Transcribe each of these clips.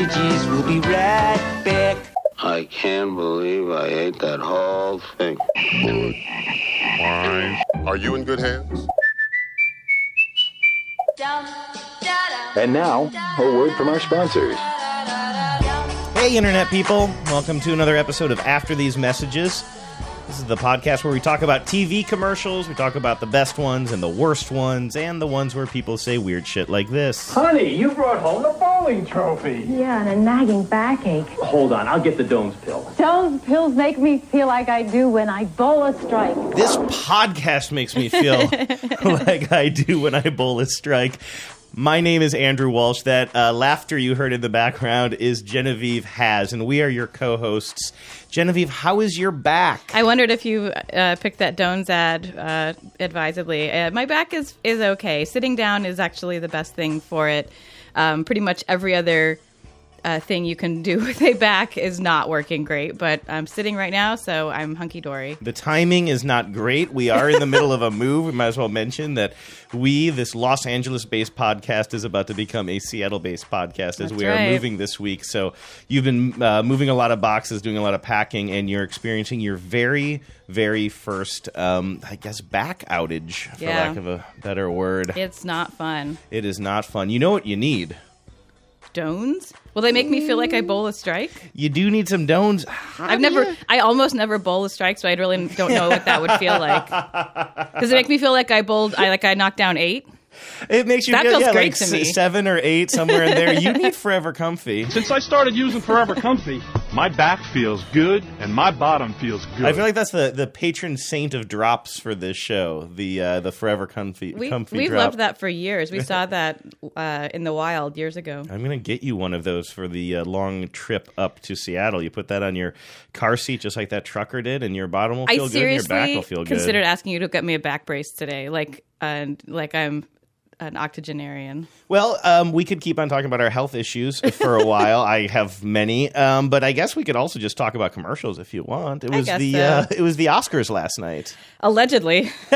messages. We'll be right back. I can't believe I ate that whole thing. Are you in good hands? And now, a word from our sponsors. Hey, Internet people. Welcome to another episode of After These Messages. This is the podcast where we talk about TV commercials, we talk about the best ones and the worst ones, and the ones where people say weird shit like this. Honey, you brought home the bowling trophy. Yeah, and a nagging backache. Hold on, I'll get the Doan's pill. Doan's pills make me feel like I do when I bowl a strike. This podcast makes me feel like I do when I bowl a strike. My name is Andrew Walsh. That uh, laughter you heard in the background is Genevieve Has, and we are your co hosts. Genevieve, how is your back? I wondered if you uh, picked that Doan's ad uh, advisedly. Uh, my back is is okay. Sitting down is actually the best thing for it. Um, pretty much every other uh, thing you can do with a back is not working great, but I'm sitting right now, so I'm hunky dory. The timing is not great. We are in the middle of a move. We might as well mention that we, this Los Angeles based podcast, is about to become a Seattle based podcast as That's we are right. moving this week. So you've been uh, moving a lot of boxes, doing a lot of packing, and you're experiencing your very, very first, um, I guess, back outage, for Yeah. lack of a better word. It's not fun. It is not fun. You know what you need? Doans? Will they make me feel like I bowl a strike? You do need some Doan's. I've never, I almost never bowl a strike, so I really don't know what that would feel like. Does it make me feel like I bowled, I like I knocked down eight? It makes you That feel feels yeah, great like to s- me. seven or eight somewhere in there. You need Forever Comfy. Since I started using Forever Comfy, my back feels good and my bottom feels good. I feel like that's the, the patron saint of drops for this show. The uh, the Forever Comfy We, Comfy we've drop. loved that for years. We saw that uh, in the wild years ago. I'm gonna get you one of those for the uh, long trip up to Seattle. You put that on your car seat just like that trucker did, and your bottom will I feel good, and your back will feel good. considered asking you to get me a back brace today, like and like I'm an octogenarian. Well, um, we could keep on talking about our health issues for a while. I have many, um, but I guess we could also just talk about commercials if you want. It was the so. uh, it was the Oscars last night. Allegedly,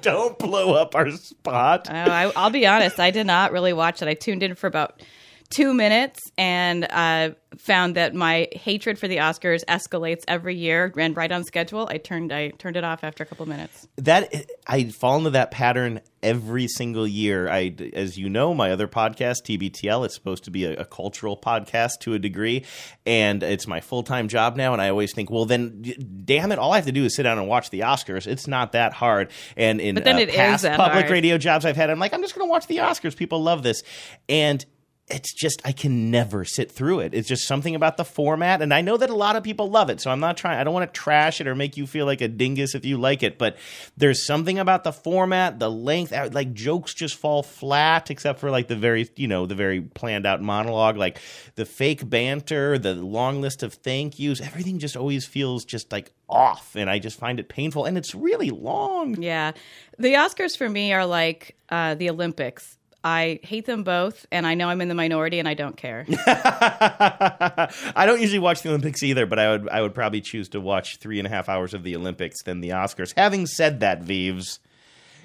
Don't blow up our spot. Oh, I, I'll be honest. I did not really watch it. I tuned in for about two minutes and uh, found that my hatred for the Oscars escalates every year. Ran right on schedule. I turned I turned it off after a couple minutes. that I fall into that pattern every single year. I, as you know, my other podcast, TBTL, it's supposed to be a, a cultural podcast to a degree, and it's my full time job now. And I always think, well, then, damn it, all I have to do is sit down and watch the Oscars. It's not that hard. And in But then uh, it past public hard. radio jobs I've had, I'm like, I'm just going to watch the Oscars. People love this, and it's just I can never sit through it. It's just something about the format, and I know that a lot of people love it. So I'm not trying. I don't want to trash it or make you feel like a dingus if you like it. But there's something about the format, the length. uh, Like jokes just fall flat, except for like the very you know the very planned out monologue, like the fake banter, the long list of thank yous. Everything just always feels just like off, and I just find it painful. And it's really long. Yeah, the Oscars for me are like uh, the Olympics. I hate them both, and I know I'm in the minority, and I don't care. I don't usually watch the Olympics either, but I would I would probably choose to watch three and a half hours of the Olympics than the Oscars. Having said that, Vives,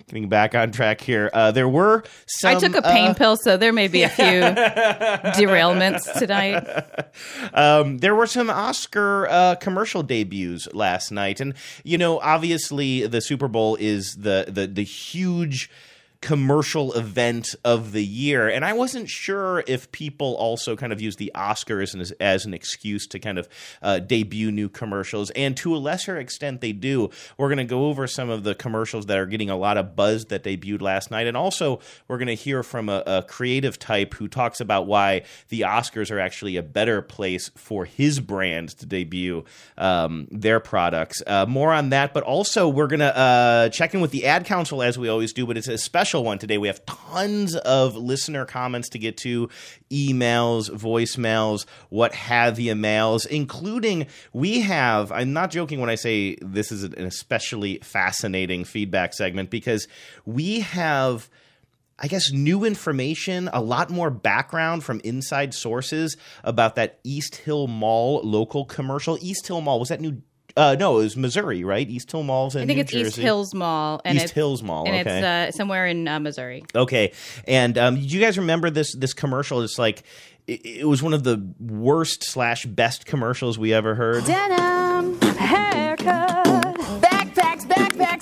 getting back on track here, uh, there were some. I took a pain uh, pill, so there may be a few derailments tonight. um, there were some Oscar uh, commercial debuts last night, and you know, obviously, the Super Bowl is the the the huge commercial event of the year. And i wasn't sure if people also kind of use the oscars as, as an excuse to kind of uh, debut new commercials. And to a lesser extent they do. We're going to go over some of the commercials that are getting a lot of buzz that debuted last night. And also we're going to hear from a, a creative type who talks about why the oscars are actually a better place for his brand to debut um, their products. Uh, more on that but also we're going to uh, check in with the ad council as we always do but it's a special one today we have tons of listener comments to get to emails voicemails what have you mails including we have i'm not joking when i say this is an especially fascinating feedback segment because we have I guess new information, a lot more background from inside sources about that East Hill Mall local commercial. East Hill Mall was that New Uh, no, it was Missouri, right? East Hill Malls in I think New it's Jersey. East Hills Mall, and East it's, Hills Mall, and okay. it's uh, somewhere in uh, Missouri. Okay, and um, do you guys remember this this commercial? It's like it, it was one of the worst slash best commercials we ever heard. Denim, haircut, backpacks,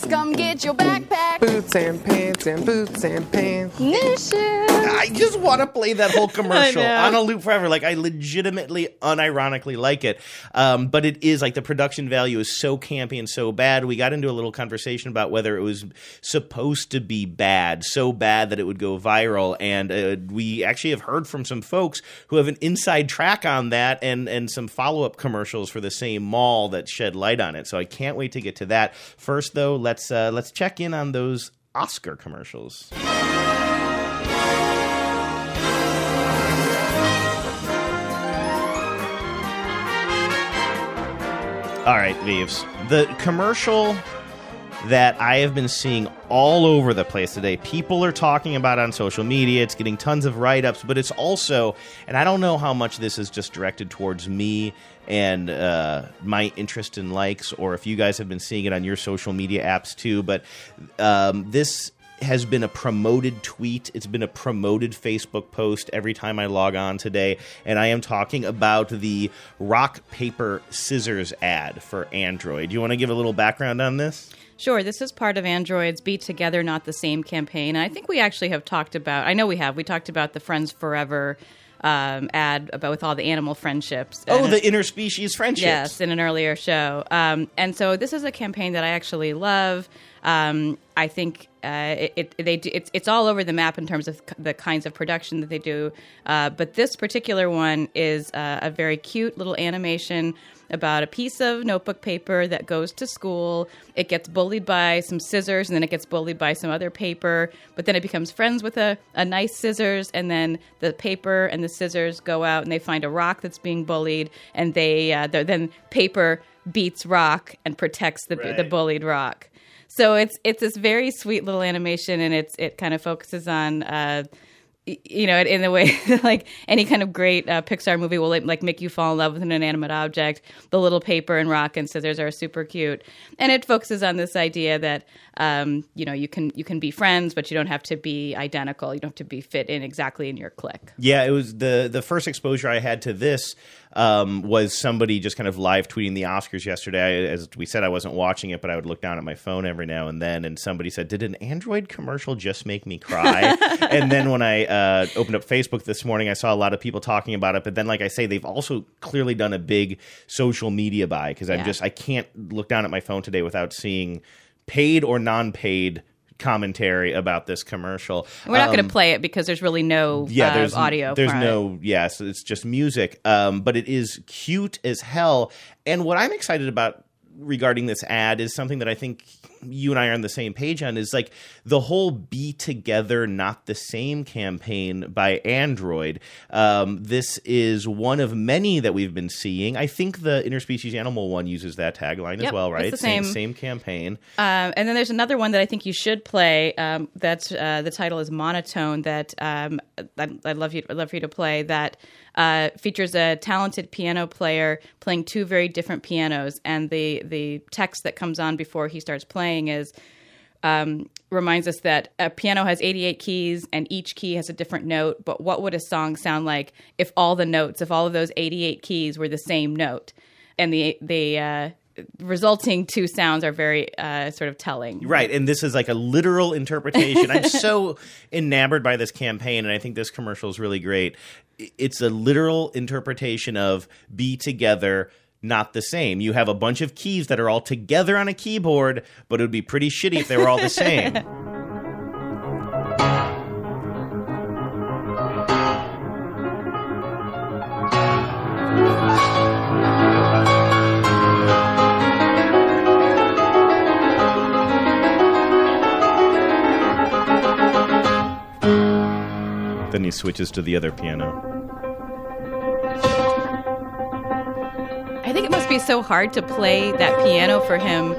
backpacks, come get your backpack. Boots and pants and boots and pants. New shoes. I just want to play that whole commercial know. on a loop forever. Like I legitimately, unironically like it. Um, but it is like the production value is so campy and so bad. We got into a little conversation about whether it was supposed to be bad, so bad that it would go viral. And uh, we actually have heard from some folks who have an inside track on that and and some follow up commercials for the same mall that shed light on it. So I can't wait to get to that. First, though, let's uh, let's check in on those Oscar commercials. All right, Leaves. The commercial that I have been seeing all over the place today. People are talking about on social media. It's getting tons of write ups, but it's also, and I don't know how much this is just directed towards me and uh, my interest in likes, or if you guys have been seeing it on your social media apps too, but um, this has been a promoted tweet. It's been a promoted Facebook post every time I log on today. And I am talking about the rock, paper, scissors ad for Android. Do you want to give a little background on this? Sure, this is part of Android's Be Together, Not the Same campaign. And I think we actually have talked about, I know we have, we talked about the Friends Forever um, ad about with all the animal friendships. Oh, the interspecies friendships. Yes, in an earlier show. Um, and so this is a campaign that I actually love. Um, I think uh, it, it they do, it's it's all over the map in terms of c- the kinds of production that they do. Uh, but this particular one is uh, a very cute little animation about a piece of notebook paper that goes to school. It gets bullied by some scissors, and then it gets bullied by some other paper. But then it becomes friends with a, a nice scissors, and then the paper and the scissors go out and they find a rock that's being bullied, and they uh, then paper beats rock and protects the the bullied rock. So it's it's this very sweet little animation, and it's it kind of focuses on. Uh, you know, in the way like any kind of great uh, Pixar movie will like make you fall in love with an inanimate object. The little paper and rock and scissors are super cute, and it focuses on this idea that um, you know you can you can be friends, but you don't have to be identical. You don't have to be fit in exactly in your clique. Yeah, it was the the first exposure I had to this um, was somebody just kind of live tweeting the Oscars yesterday. I, as we said, I wasn't watching it, but I would look down at my phone every now and then, and somebody said, "Did an Android commercial just make me cry?" and then when I uh, opened up Facebook this morning, I saw a lot of people talking about it. But then, like I say, they've also clearly done a big social media buy because I'm Yeah. just I can't look down at my phone today without seeing paid or non-paid commentary about this commercial. We're not going Um, to play it because there's really no yeah, uh, there's audio. There's no yes, it's just music. Um, but it is cute as hell. And what I'm excited about regarding this ad is something that I think you and I are on the same page on is like the whole "Be Together, Not the Same" campaign by Android. Um, this is one of many that we've been seeing. I think the interspecies animal one uses that tagline as Yep, well, it's right? same same. same campaign. Um, and then there's another one that I think you should play. Um, that's uh, the title is Monotone. That um, I'd, I'd love you. I'd love for you to play. That uh, features a talented piano player playing two very different pianos, and the the text that comes on before he starts playing is. Um, reminds us that a piano has 88 keys and each key has a different note. But what would a song sound like if all the notes, if all of those 88 keys were the same note? And the the uh, resulting two sounds are very uh, sort of telling. Right, and this is like a literal interpretation. I'm so enamored by this campaign, and I think this commercial is really great. It's a literal interpretation of "be together." Not the same. You have a bunch of keys that are all together on a keyboard, but it would be pretty shitty if they were all the same. then he switches to the other piano. Think it must be so hard to play that piano for him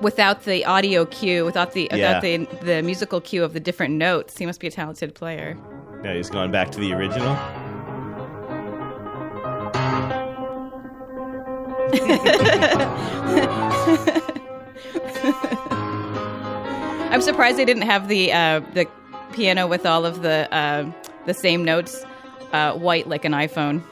without the audio cue, without the Yeah. without the the musical cue of the different notes. He must be a talented player. Yeah, he's going back to the original. I'm surprised they didn't have the uh, the piano with all of the uh, the same notes uh, white like an iPhone.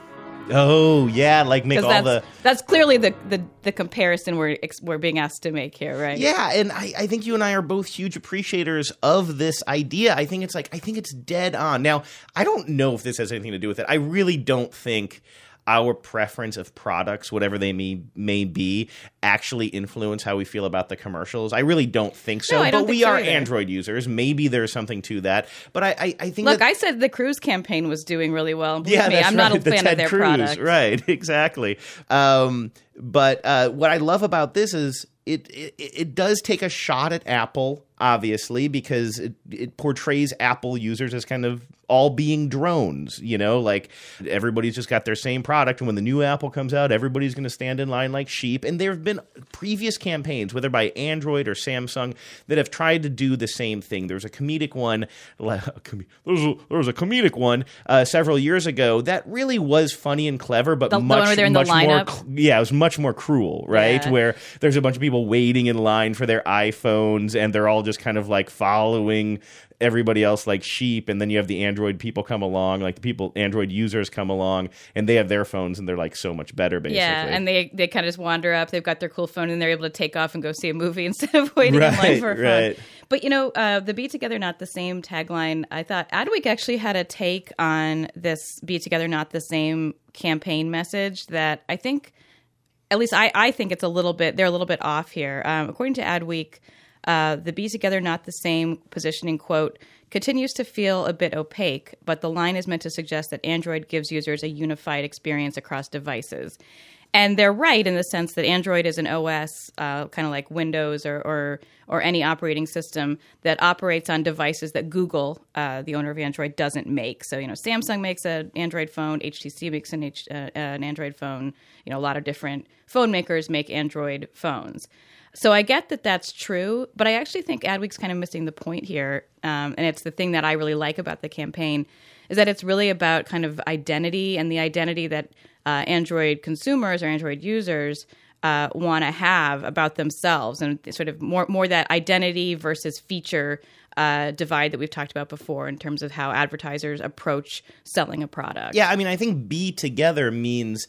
Oh yeah, like make all that's, the that's clearly the, the, the comparison we're we're being asked to make here, right? Yeah, and I, I think you and I are both huge appreciators of this idea. I think it's like I think it's dead on. Now, I don't know if this has anything to do with it. I really don't think our preference of products, whatever they may may be, actually influence how we feel about the commercials. I really don't think so. No, but we so are either. Android users. Maybe there's something to that. But I, I, I think Look, that, I said the Cruz campaign was doing really well. Believe yeah, me, that's I'm not right. a the fan Ted of their Cruz, product. Right, exactly. Um, but uh, what I love about this is it, it it does take a shot at Apple, obviously, because it, it portrays Apple users as kind of all being drones. You know, like everybody's just got their same product, and when the new Apple comes out, everybody's going to stand in line like sheep. And there have been previous campaigns, whether by Android or Samsung, that have tried to do the same thing. There was a comedic one. There was a, there was a comedic one uh, several years ago that really was funny and clever, but The- much one where they're in the much more yeah, it was much more cruel, right? Yeah. Where there's a bunch of people waiting in line for their iPhones and they're all just kind of like following everybody else like sheep and then you have the android people come along like the people android users come along and they have their phones and they're like so much better basically Yeah, and they they kind of just wander up. They've got their cool phone, and they're able to take off and go see a movie instead of waiting in line for a phone. But you know, uh, the "Be Together, Not the Same" tagline. I thought Adweek actually had a take on this "Be Together, Not the Same" campaign message that I think, at least I, I think it's a little bit. They're a little bit off here. Um, according to Adweek, uh, the "Be Together, Not the Same" positioning quote continues to feel a bit opaque, but the line is meant to suggest that Android gives users a unified experience across devices. And they're right in the sense that Android is an OS, uh, kind of like Windows or, or or any operating system that operates on devices that Google, uh, the owner of Android, doesn't make. So you know, Samsung makes an Android phone, HTC makes an H, uh, an Android phone. You know, a lot of different phone makers make Android phones. So I get that that's true, but I actually think Adweek's kind of missing the point here, um, and it's the thing that I really like about the campaign is that it's really about kind of identity and the identity that uh, Android consumers or Android users uh, want to have about themselves, and sort of more more that identity versus feature uh, divide that we've talked about before in terms of how advertisers approach selling a product. Yeah, I mean, I think be together means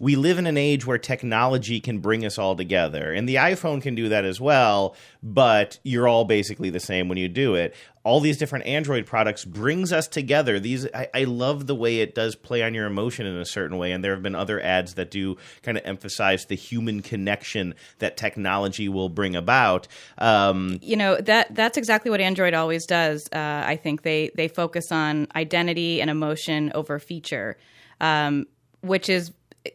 we live in an age where technology can bring us all together. And the iPhone can do that as well, but you're all basically the same when you do it. All these different Android products brings us together. These I, I love the way it does play on your emotion in a certain way. And there have been other ads that do kind of emphasize the human connection that technology will bring about. Um, you know that that's exactly what Android always does. Uh, I think they they focus on identity and emotion over feature, um, which is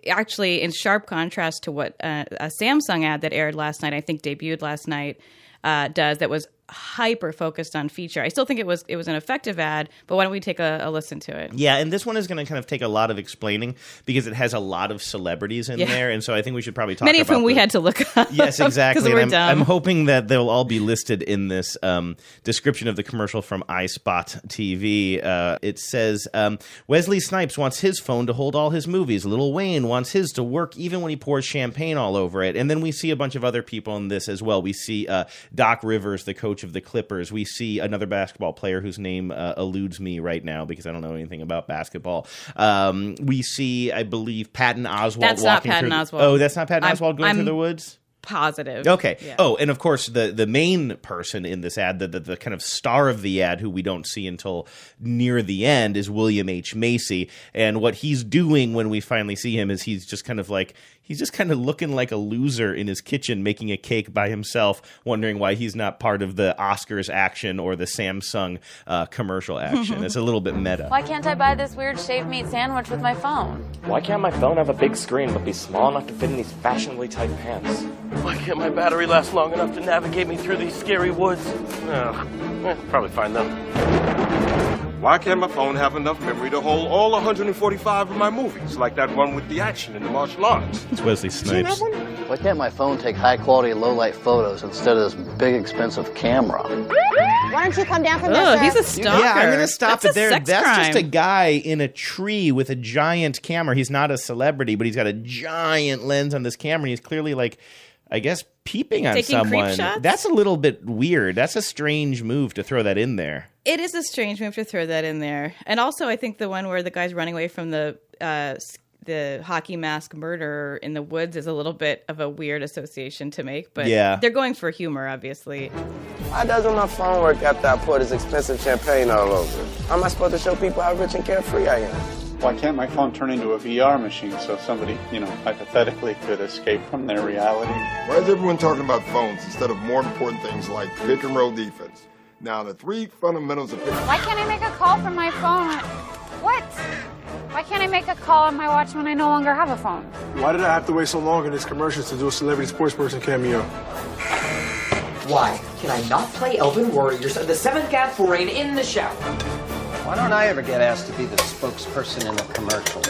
actually in sharp contrast to what uh, a Samsung ad that aired last night. I think debuted last night uh, does that was hyper focused on feature. I still think it was it was an effective ad, but why don't we take a, a listen to it? Yeah, and this one is going to kind of take a lot of explaining because it has a lot of celebrities in Yeah. there, and so I think we should probably talk. About it. Many of whom we had to look up. Yes, exactly. I'm. I'm hoping that they'll all be listed in this um, description of the commercial from iSpot TV. Uh, it says um, Wesley Snipes wants his phone to hold all his movies. Lil Wayne wants his to work even when he pours champagne all over it. And then we see a bunch of other people in this as well. We see uh, Doc Rivers, the coach of the Clippers. We see another basketball player whose name uh, eludes me right now because I don't know anything about basketball. Um, we see, I believe, Patton Oswalt. That's not Patton through the- Oswalt. Oh, that's not Patton I'm- Oswalt going I'm- through the woods. Positive. Okay. Yeah. Oh, and of course, the the main person in this ad, the, the the kind of star of the ad, who we don't see until near the end, is William H Macy. And what he's doing when we finally see him is he's just kind of like he's just kind of looking like a loser in his kitchen making a cake by himself, wondering why he's not part of the Oscars action or the Samsung uh, commercial action. it's a little bit meta. Why can't I buy this weird shaved meat sandwich with my phone? Why can't my phone have a big screen but be small enough to fit in these fashionably tight pants? Why can't my battery last long enough to navigate me through these scary woods? Oh, eh, probably find them. Why can't my phone have enough memory to hold all 145 of my movies, like that one with the action in the martial arts? It's Wesley Snipes. Why can't my phone take high quality low light photos instead of this big expensive camera? Why don't you come down from Oh, there, he's a stalker. Yeah, I'm gonna stop That's it there. sex That's just a guy in a tree with a giant camera. He's not a celebrity, but he's got a giant lens on this camera. And he's clearly like, I guess, peeping on Taking creep someone. shots? That's a little bit weird. That's a strange move to throw that in there. It is a strange move to throw that in there, and also I think the one where the guy's running away from the uh, the hockey mask murderer in the woods is a little bit of a weird association to make. But Yeah. they're going for humor, obviously. Why doesn't my phone work after I pour this expensive champagne all over? How am I supposed to show people how rich and carefree I am? Why can't my phone turn into a VR machine so somebody, you know, hypothetically could escape from their reality? Why is everyone talking about phones instead of more important things like pick and roll defense? Now, the three fundamentals of pick. Why can't I make a call from my phone? What? Why can't I make a call on my watch when I no longer have a phone? Why did I have to wait so long in these commercials to do a celebrity sports person cameo? Why can I not play Elven Warriors at the seventh gap foreign in the show? Why don't I ever get asked to be the spokesperson in a commercial?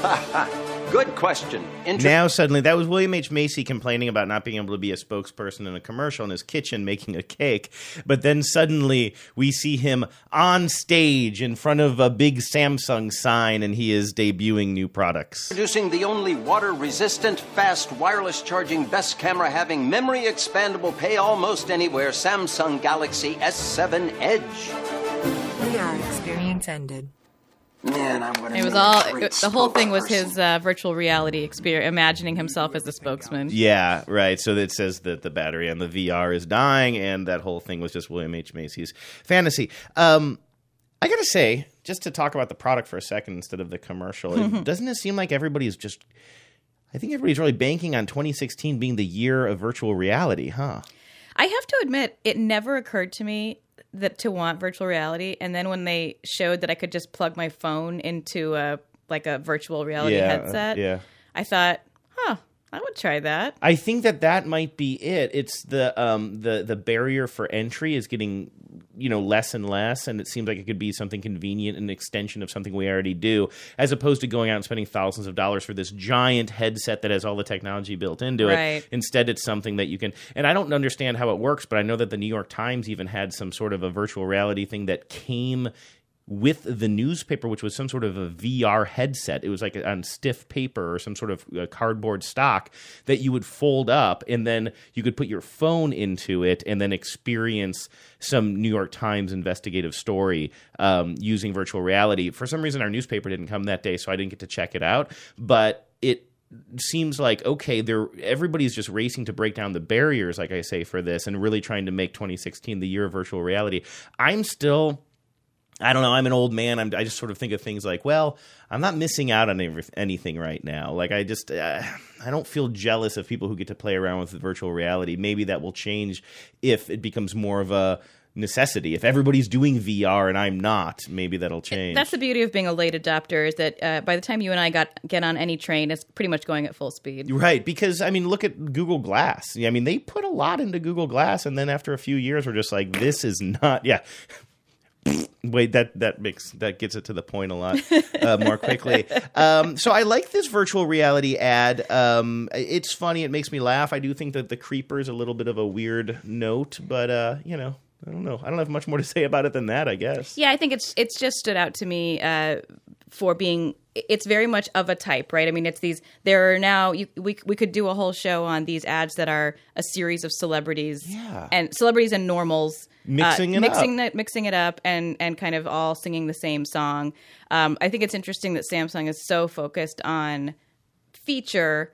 Ha ha. Good question. Inter- now suddenly that was William H Macy complaining about not being able to be a spokesperson in a commercial in his kitchen making a cake, but then suddenly we see him on stage in front of a big Samsung sign and he is debuting new products. Introducing the only water resistant, fast, wireless charging, best camera having, memory expandable, pay almost anywhere Samsung Galaxy S7 Edge. VR experience ended. Man, I would It was all it- the whole thing was his uh, virtual reality experience, imagining himself as the spokesman. Yeah, right. So it says that the battery on the VR is dying, and that whole thing was just William H Macy's fantasy. Um, I gotta say, just to talk about the product for a second instead of the commercial, it, doesn't it seem like everybody's just? I think everybody's really banking on 2016 being the year of virtual reality, huh? I have to admit, it never occurred to me that to want virtual reality, and then when they showed that I could just plug my phone into a like a virtual reality Yeah, headset, yeah. I thought, huh, I would try that. I think that that might be it. It's the um the the barrier for entry is getting you know less and less, and it seems like it could be something convenient, an extension of something we already do, as opposed to going out and spending thousands of dollars for this giant headset that has all the technology built into it. Instead, it's something that you can. And I don't understand how it works, but I know that the New York Times even had some sort of a virtual reality thing that came with the newspaper, which was some sort of a VR headset. It was like on stiff paper or some sort of uh, cardboard stock that you would fold up, and then you could put your phone into it and then experience some New York Times investigative story um, using virtual reality. For some reason, our newspaper didn't come that day, so I didn't get to check it out, but it seems like okay they're everybody's just racing to break down the barriers like i say for this and really trying to make 2016 the year of virtual reality i'm still I don't know. I'm an old man. I'm, I just sort of think of things like, well, I'm not missing out on every, anything right now. Like I just, uh, I don't feel jealous of people who get to play around with virtual reality. Maybe that will change if it becomes more of a necessity. If everybody's doing VR and I'm not, maybe that'll change. That's the beauty of being a late adopter is that uh, by the time you and I got get on any train, it's pretty much going at full speed. Right, because I mean, look at Google Glass. Yeah, I mean, they put a lot into Google Glass, and then after a few years, we're just like, this is not. Yeah, wait, that that makes that gets it to the point a lot uh, more quickly. Um, so I like this virtual reality ad. Um, it's funny. It makes me laugh. I do think that the creeper is a little bit of a weird note, but uh, you know, I don't know. I don't have much more to say about it than that. I guess. Yeah, I think it's it's just stood out to me uh, for being. It's very much of a type, right? I mean, it's these. There are now you, we we could do a whole show on these ads that are a series of celebrities, yeah. and celebrities and normals Mixing uh, it mixing up. it, mixing it up, and and kind of all singing the same song. Um, I think it's interesting that Samsung is so focused on feature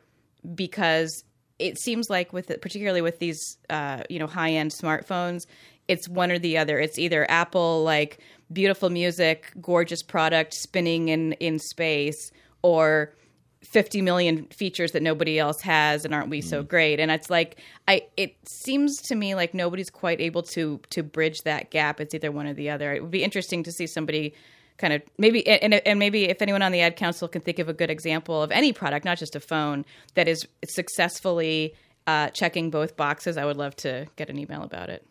because it seems like with it, particularly with these uh, you know high end smartphones, it's one or the other. It's either Apple like beautiful music, gorgeous product spinning in in space, or 50 million features that nobody else has and aren't we so great? And it's like i it seems to me like nobody's quite able to to bridge that gap. It's either one or the other. It would be interesting to see somebody kind of maybe and, and maybe if anyone on the ad council can think of a good example of any product not just a phone that is successfully uh, checking both boxes i would love to get an email about it.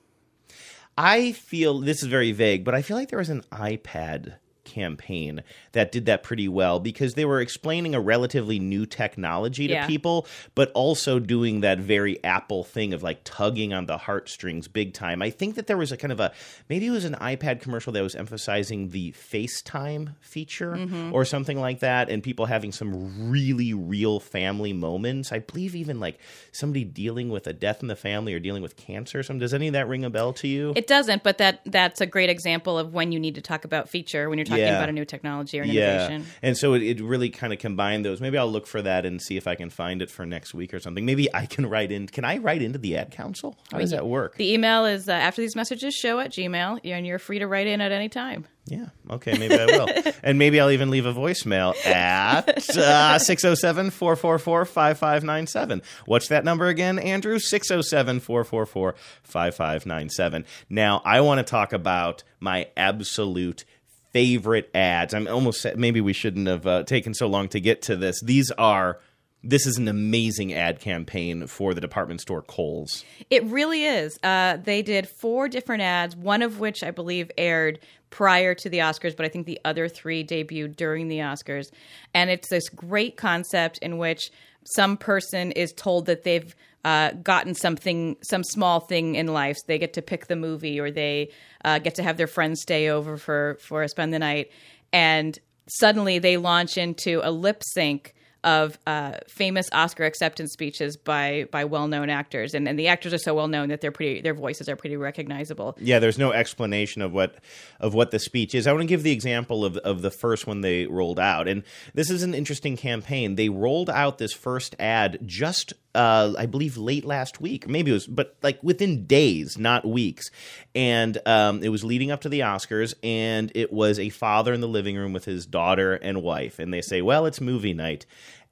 I feel this is very vague, but I feel like there was an iPad campaign that did that pretty well because they were explaining a relatively new technology to Yeah. people, but also doing that very Apple thing of like tugging on the heartstrings big time. I think that there was a kind of a maybe it was an iPad commercial that was emphasizing the FaceTime feature Mhm. or something like that, and people having some really real family moments. I believe even like somebody dealing with a death in the family or dealing with cancer or something. Does any of that ring a bell to you? It doesn't, but that that's a great example of when you need to talk about feature when you're talking Yeah. about a new technology or an innovation. And so it, it really kind of combined those. Maybe I'll look for that and see if I can find it for next week or something. Maybe I can write in. Can I write into the ad council? How does that work? The email is uh, after these messages show at Gmail, and you're free to write in at any time. Yeah. Okay. Maybe I will. and maybe I'll even leave a voicemail at uh, 607 444 5597. What's that number again, Andrew? 607 444 5597. Now, I want to talk about my absolute favorite ads. I'm almost maybe we shouldn't have uh, taken so long to get to this. These are. This is an amazing ad campaign for the department store Kohl's. It really is. Uh, they did four different ads, one of which I believe aired prior to the Oscars, but I think the other three debuted during the Oscars. And it's this great concept in which some person is told that they've uh, gotten something, some small thing in life. They get to pick the movie, or they uh, get to have their friends stay over for for spend the night, and suddenly they launch into a lip sync of uh, famous Oscar acceptance speeches by by well known actors, and, and the actors are so well known that they're pretty their voices are pretty recognizable. Yeah, there's no explanation of what of what the speech is. I want to give the example of of the first one they rolled out, and this is an interesting campaign. They rolled out this first ad just. Uh, I believe late last week, maybe it was, but like within days, not weeks. And um, it was leading up to the Oscars, and it was a father in the living room with his daughter and wife. And they say, Well, it's movie night.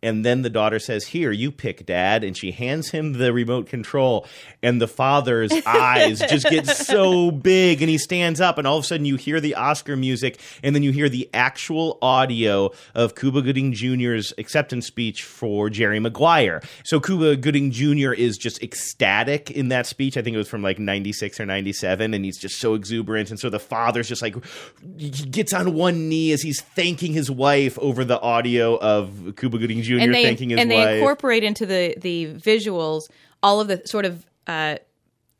And then the daughter says, Here, you pick, dad. And she hands him the remote control. And the father's eyes just get so big. And he stands up. And all of a sudden, you hear the Oscar music. And then you hear the actual audio of Cuba Gooding Jr.'s acceptance speech for Jerry Maguire. So Cuba Gooding Jr. is just ecstatic in that speech. I think it was from like 96 or 97. And he's just so exuberant. And so the father's just like, he gets on one knee as he's thanking his wife over the audio of Cuba Gooding Jr. and they thanking his and they incorporate into the the visuals all of the sort of uh,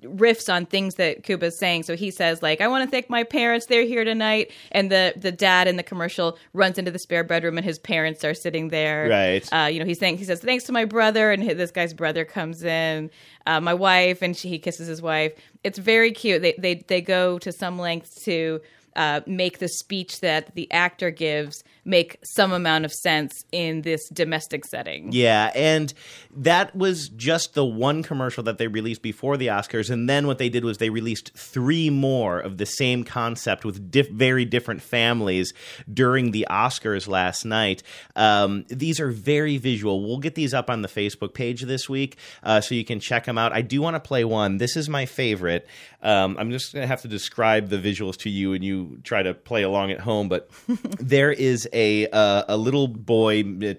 riffs on things that Cuba's saying. So he says like, "I want to thank my parents; they're here tonight." And the the dad in the commercial runs into the spare bedroom, and his parents are sitting there. Right. Uh, you know, he's saying he says, "Thanks to my brother," and this guy's brother comes in. Uh, my wife, and she, he kisses his wife. It's very cute. They they they go to some lengths to. Uh, make the speech that the actor gives make some amount of sense in this domestic setting. Yeah, and that was just the one commercial that they released before the Oscars, and then what they did was they released three more of the same concept with diff- very different families during the Oscars last night. Um, these are very visual. We'll get these up on the Facebook page this week, uh, so you can check them out. I do want to play one. This is my favorite. Um, I'm just going to have to describe the visuals to you, and you try to play along at home. But there is a uh, a little boy, uh,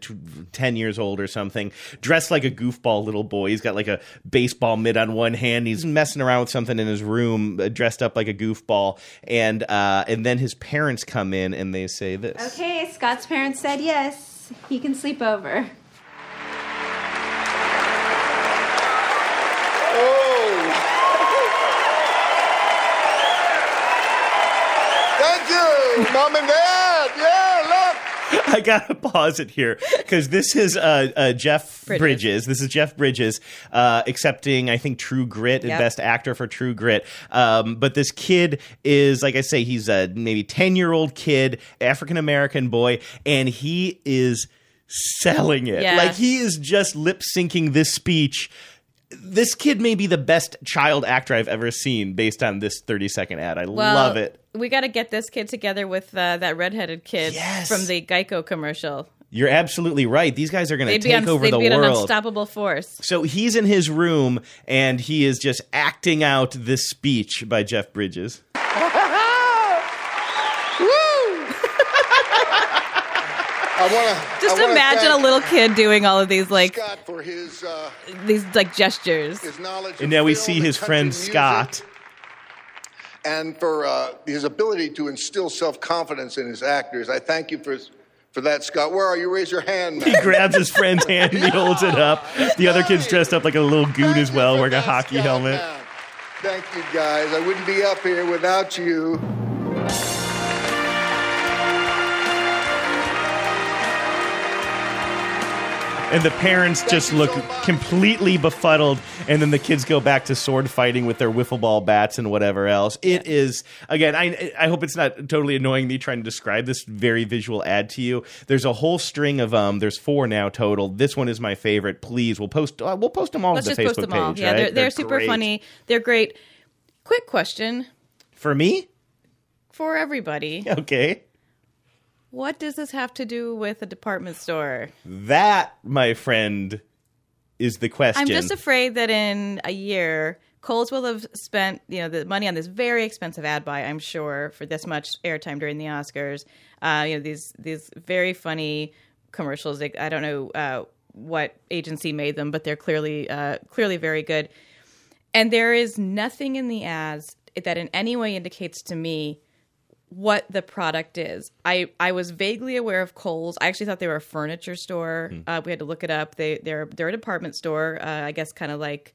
ten years old or something, dressed like a goofball little boy. He's got like a baseball mitt on one hand. He's messing around with something in his room, uh, dressed up like a goofball. And uh, and then his parents come in and they say this. Okay, Scott's parents said yes. He can sleep over. Mom and dad. Yeah, look. I gotta pause it here because this is uh, uh, Jeff Bridges. Bridges. This is Jeff Bridges uh, accepting, I think, True Grit, Yep. Best Actor for True Grit. Um, but this kid is, like I say, he's a maybe ten year old kid, African American boy, and he is selling it. Yeah. Like he is just lip syncing this speech. This kid may be the best child actor I've ever seen based on this 30 second ad. I Well, love it. We got to get this kid together with uh, that redheaded kid Yes. from the Geico commercial. You're absolutely right. These guys are going to They'd be, take un- over they'd the be an unstoppable force. So he's in his room and he is just acting out this speech by Jeff Bridges. I want to Just imagine a little kid doing all of these like Scott for his uh, these like gestures. his knowledge. And now we see his friend Scott. And for uh, his ability to instill self confidence in his actors. I thank you for. For that, Scott. Where are you? Raise your hand. He grabs his friend's hand and he holds it up. The other kid's dressed up like a little goon as well, wearing a hockey helmet. Thank you, guys. I wouldn't be up here without you. And the parents just look completely befuddled, and then the kids go back to sword fighting with their wiffle ball bats and whatever else. It is again. I I hope it's not totally annoying me trying to describe this very visual ad to you. There's a whole string of um. There's four now total. This one is my favorite. Please, we'll post. Uh, we'll post them all Let's to the just Facebook post them all. Yeah, right? they're, they're, super great. funny. They're great. Quick question for me. for everybody: Okay. What does this have to do with a department store? That, my friend, is the question. I'm just afraid that in a year, Kohl's will have spent you know the money on this very expensive ad buy. I'm sure for this much airtime during the Oscars. Uh, you know these these very funny commercials. Like, I don't know uh, what agency made them, but they're clearly uh, clearly very good. And there is nothing in the ads that in any way indicates to me what the product is. I, I was vaguely aware of Kohl's. I actually thought they were a furniture store. Uh, we had to look it up. They they're they're a department store. Uh, I guess kind of like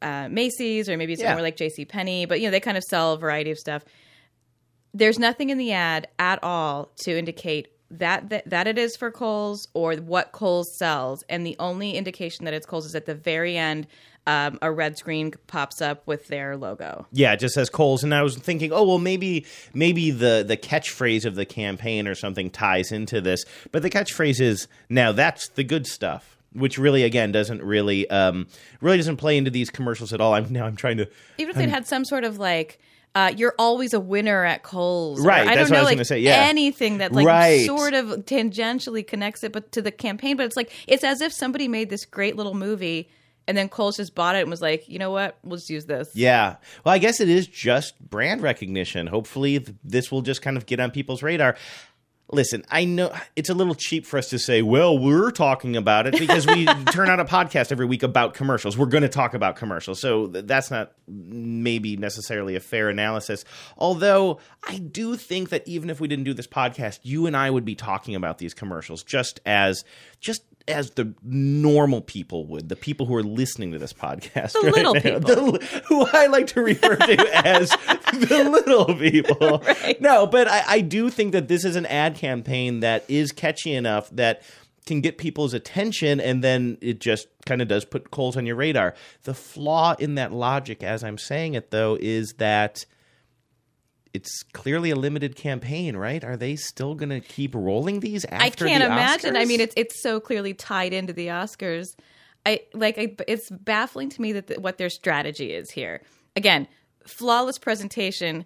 uh, Macy's or maybe it's Yeah. more like J.C. Penney. But you know they kind of sell a variety of stuff. There's nothing in the ad at all to indicate that, that that it is for Kohl's or what Kohl's sells. And the only indication that it's Kohl's is at the very end. Um, a red screen pops up with their logo. Yeah, it just says Kohl's, and I was thinking, oh well, maybe maybe the the catchphrase of the campaign or something ties into this, but the catchphrase is now that's the good stuff, which really again doesn't really um really doesn't play into these commercials at all. I'm now I'm trying to Even if they'd had some sort of like, uh, you're always a winner at Kohl's. or Right, I that's don't know, what I was like gonna say, yeah. anything that like Right. sort of tangentially connects it, but to the campaign. But it's like it's as if somebody made this great little movie, and then Kohl's just bought it and was like, you know what, we'll just use this. Yeah. Well, I guess it is just brand recognition. Hopefully, th- this will just kind of get on people's radar. Listen, I know it's a little cheap for us to say, well, we're talking about it because we turn out a podcast every week about commercials. We're going to talk about commercials. So th- that's not maybe necessarily a fair analysis. Although I do think that even if we didn't do this podcast, you and I would be talking about these commercials just as just as the normal people would, the people who are listening to this podcast, The right little now. people. The- who I like to refer to as the little people. No, but I, I do think that this is an ad campaign that is catchy enough that can get people's attention and then it just kind of does put Kohl's on your radar. The flaw in that logic, as I'm saying it though, is that it's clearly a limited campaign, right? Are they still going to keep rolling these after I can't the imagine. I mean, it's it's so clearly tied into the Oscars. I like. I, it's baffling to me that the, what their strategy is here. Again, flawless presentation.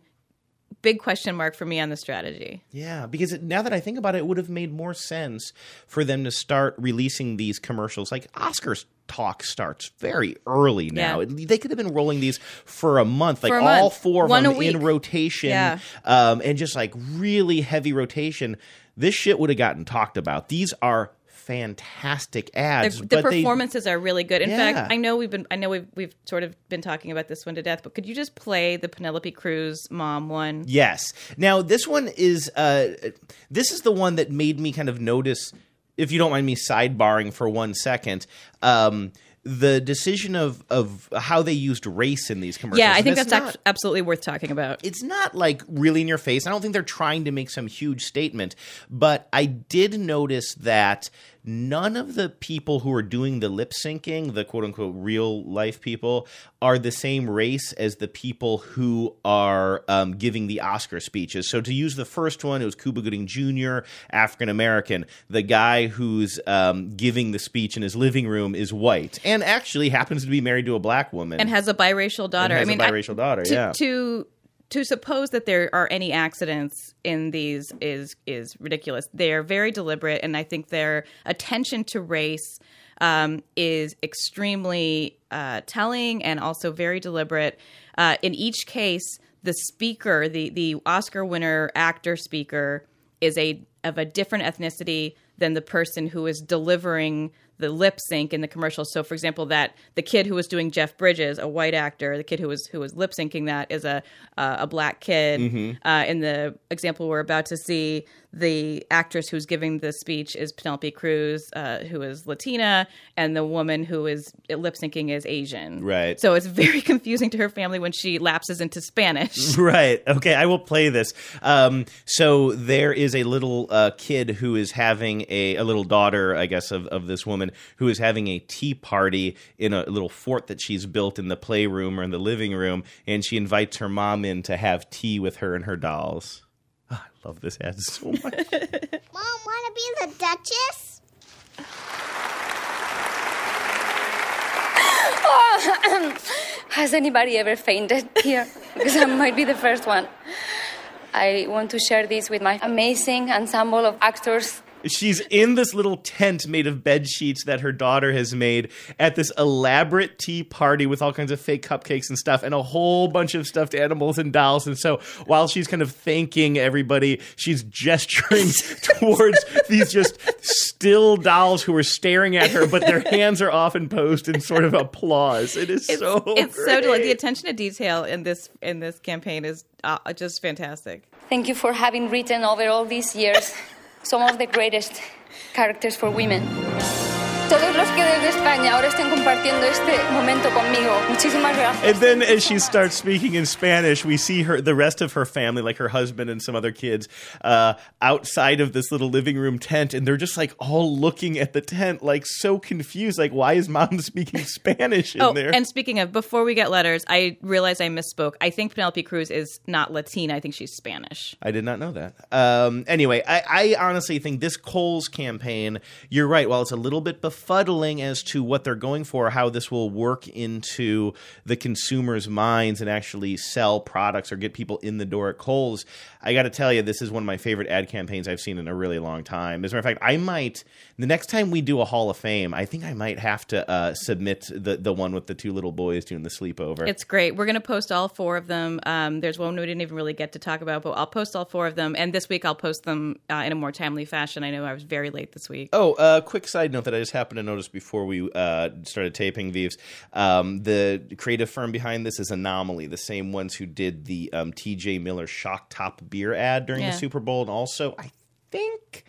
Big question mark for me on the strategy. Yeah, because it, now that I think about it, it would have made more sense for them to start releasing these commercials. Like Oscars talk starts very early now. Yeah. They could have been rolling these for a month, like a all month. four of One them in rotation, Yeah. um, and just like really heavy rotation. This shit would have gotten talked about. These are fantastic ads. The, the but they- performances are really good. In Yeah. fact, I know we've been I know we've we've sort of been talking about this one to death, but could you just play the Penelope Cruz mom one? Yes. Now this one is uh this is the one that made me kind of notice if you don't mind me sidebarring for one second. Um the decision of of how they used race in these commercials. Yeah, I think that's not- absolutely worth talking about. it's not like really in your face. I don't think they're trying to make some huge statement, but I did notice that none of the people who are doing the lip syncing, the quote unquote real life people, are the same race as the people who are um, giving the Oscar speeches. So to use the first one, it was Cuba Gooding Jr., African American. The guy who's um, giving the speech in his living room is white and actually happens to be married to a black woman and has a biracial daughter. has I mean, a I- biracial daughter. to, yeah. To to suppose that there are any accidents in these is is ridiculous. They are very deliberate, and I think their attention to race um, is extremely uh, telling and also very deliberate. Uh, in each case, the speaker, the the Oscar winner actor speaker, is a of a different ethnicity than the person who is delivering the lip sync in the commercial. So, for example, that the kid who was doing Jeff Bridges, a white actor, the kid who was who was lip syncing that is a uh, a black kid. Mhm. Uh, in the example we're about to see, the actress who's giving the speech is Penelope Cruz, uh, who is Latina, and the woman who is lip syncing is Asian. Right. So it's very confusing to her family when she lapses into Spanish. Right. Okay. I will play this. Um, so there is a little uh, kid who is having a, a little daughter, I guess, of, of this woman who is having a tea party in a little fort that she's built in the playroom or in the living room, and she invites her mom in to have tea with her and her dolls. Ah, I love this ad so much. Mom, want to be the Duchess? Oh, has anybody ever fainted here? Because I might be the first one. I want to share this with my amazing ensemble of actors. She's in this little tent made of bed sheets that her daughter has made at this elaborate tea party with all kinds of fake cupcakes and stuff and a whole bunch of stuffed animals and dolls. And so while she's kind of thanking everybody, she's gesturing towards these just still dolls who are staring at her, but their hands are often posed in sort of applause. It is so it's so great. delightful. The attention to detail in this in this campaign is uh, just fantastic. Thank you for having written over all these years some of the greatest characters for women. Todos los que desde España ahora estén compartiendo este momento conmigo. Muchísimas gracias. And then as she starts speaking in Spanish, we see her the rest of her family, like her husband and some other kids, uh, outside of this little living room tent, and they're just like all looking at the tent, like so confused. Like, why is mom speaking Spanish in oh, there? and speaking of, before we get letters, I realized I misspoke. I think Penelope Cruz is not Latina. I think she's Spanish. I did not know that. Um, anyway, I, I honestly think this Kohl's campaign, you're right, while it's a little bit befuddling as to what they're going for, how this will work into the consumer's minds and actually sell products or get people in the door at Kohl's, I got to tell you, this is one of my favorite ad campaigns I've seen in a really long time. As a matter of fact, I might, the next time we do a Hall of Fame, I think I might have to uh, submit the, the one with the two little boys doing the sleepover. It's great. We're going to post all four of them. Um, there's one we didn't even really get to talk about, but I'll post all four of them. And this week I'll post them uh, in a more timely fashion. I know I was very late this week. Oh, uh, quick side note that I just happened to notice before we uh, started taping Vives. Um, the creative firm behind this is Anomaly, the same ones who did the um, TJ Miller Shock Top beer ad during Yeah. the Super Bowl. And also, I think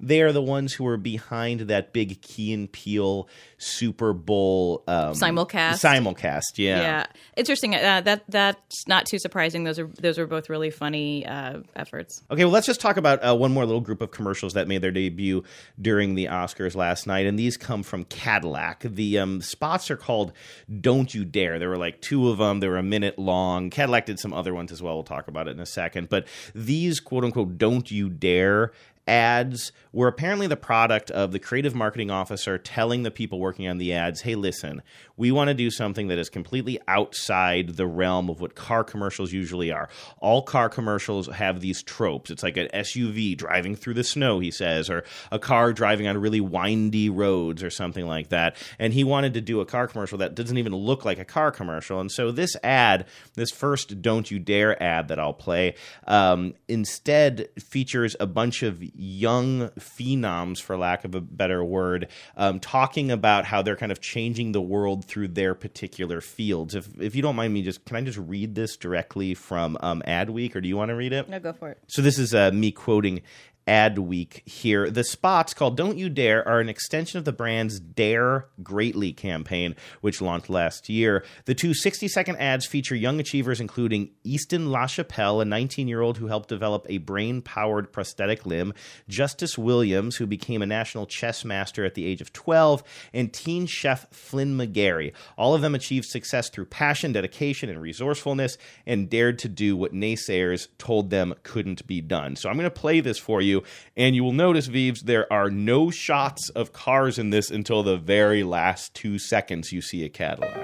they are the ones who are behind that big Key and Peele Super Bowl um, Simulcast. Simulcast, yeah. interesting. Uh, that that's not too surprising. Those are those are both really funny uh, efforts. Okay, well, let's just talk about uh, one more little group of commercials that made their debut during the Oscars last night, and these come from Cadillac. The um, spots are called "Don't You Dare." There were like two of them; they were a minute long. Cadillac did some other ones as well. We'll talk about it in a second. But these "quote unquote" "Don't You Dare." Ads were apparently the product of the creative marketing officer telling the people working on the ads, hey, listen, we want to do something that is completely outside the realm of what car commercials usually are. All car commercials have these tropes. It's like an SUV driving through the snow, he says, or a car driving on really windy roads or something like that. And he wanted to do a car commercial that doesn't even look like a car commercial. And so this ad, this first Don't You Dare ad that I'll play, um, instead features a bunch of young phenoms, for lack of a better word, um, talking about how they're kind of changing the world through their particular fields. If if you don't mind me, just can I just read this directly from um, Adweek, or do you want to read it? No, go for it. So this is uh, me quoting Adweek here. The spots called Don't You Dare are an extension of the brand's Dare Greatly campaign, which launched last year. The two 60 second ads feature young achievers, including Easton LaChapelle, a 19 year old who helped develop a brain powered prosthetic limb, Justice Williams, who became a national chess master at the age of 12, and teen chef Flynn McGarry. All of them achieved success through passion, dedication, and resourcefulness, and dared to do what naysayers told them couldn't be done. So I'm going to play this for you, and you will notice, Vives, there are no shots of cars in this until the very last two seconds you see a Cadillac.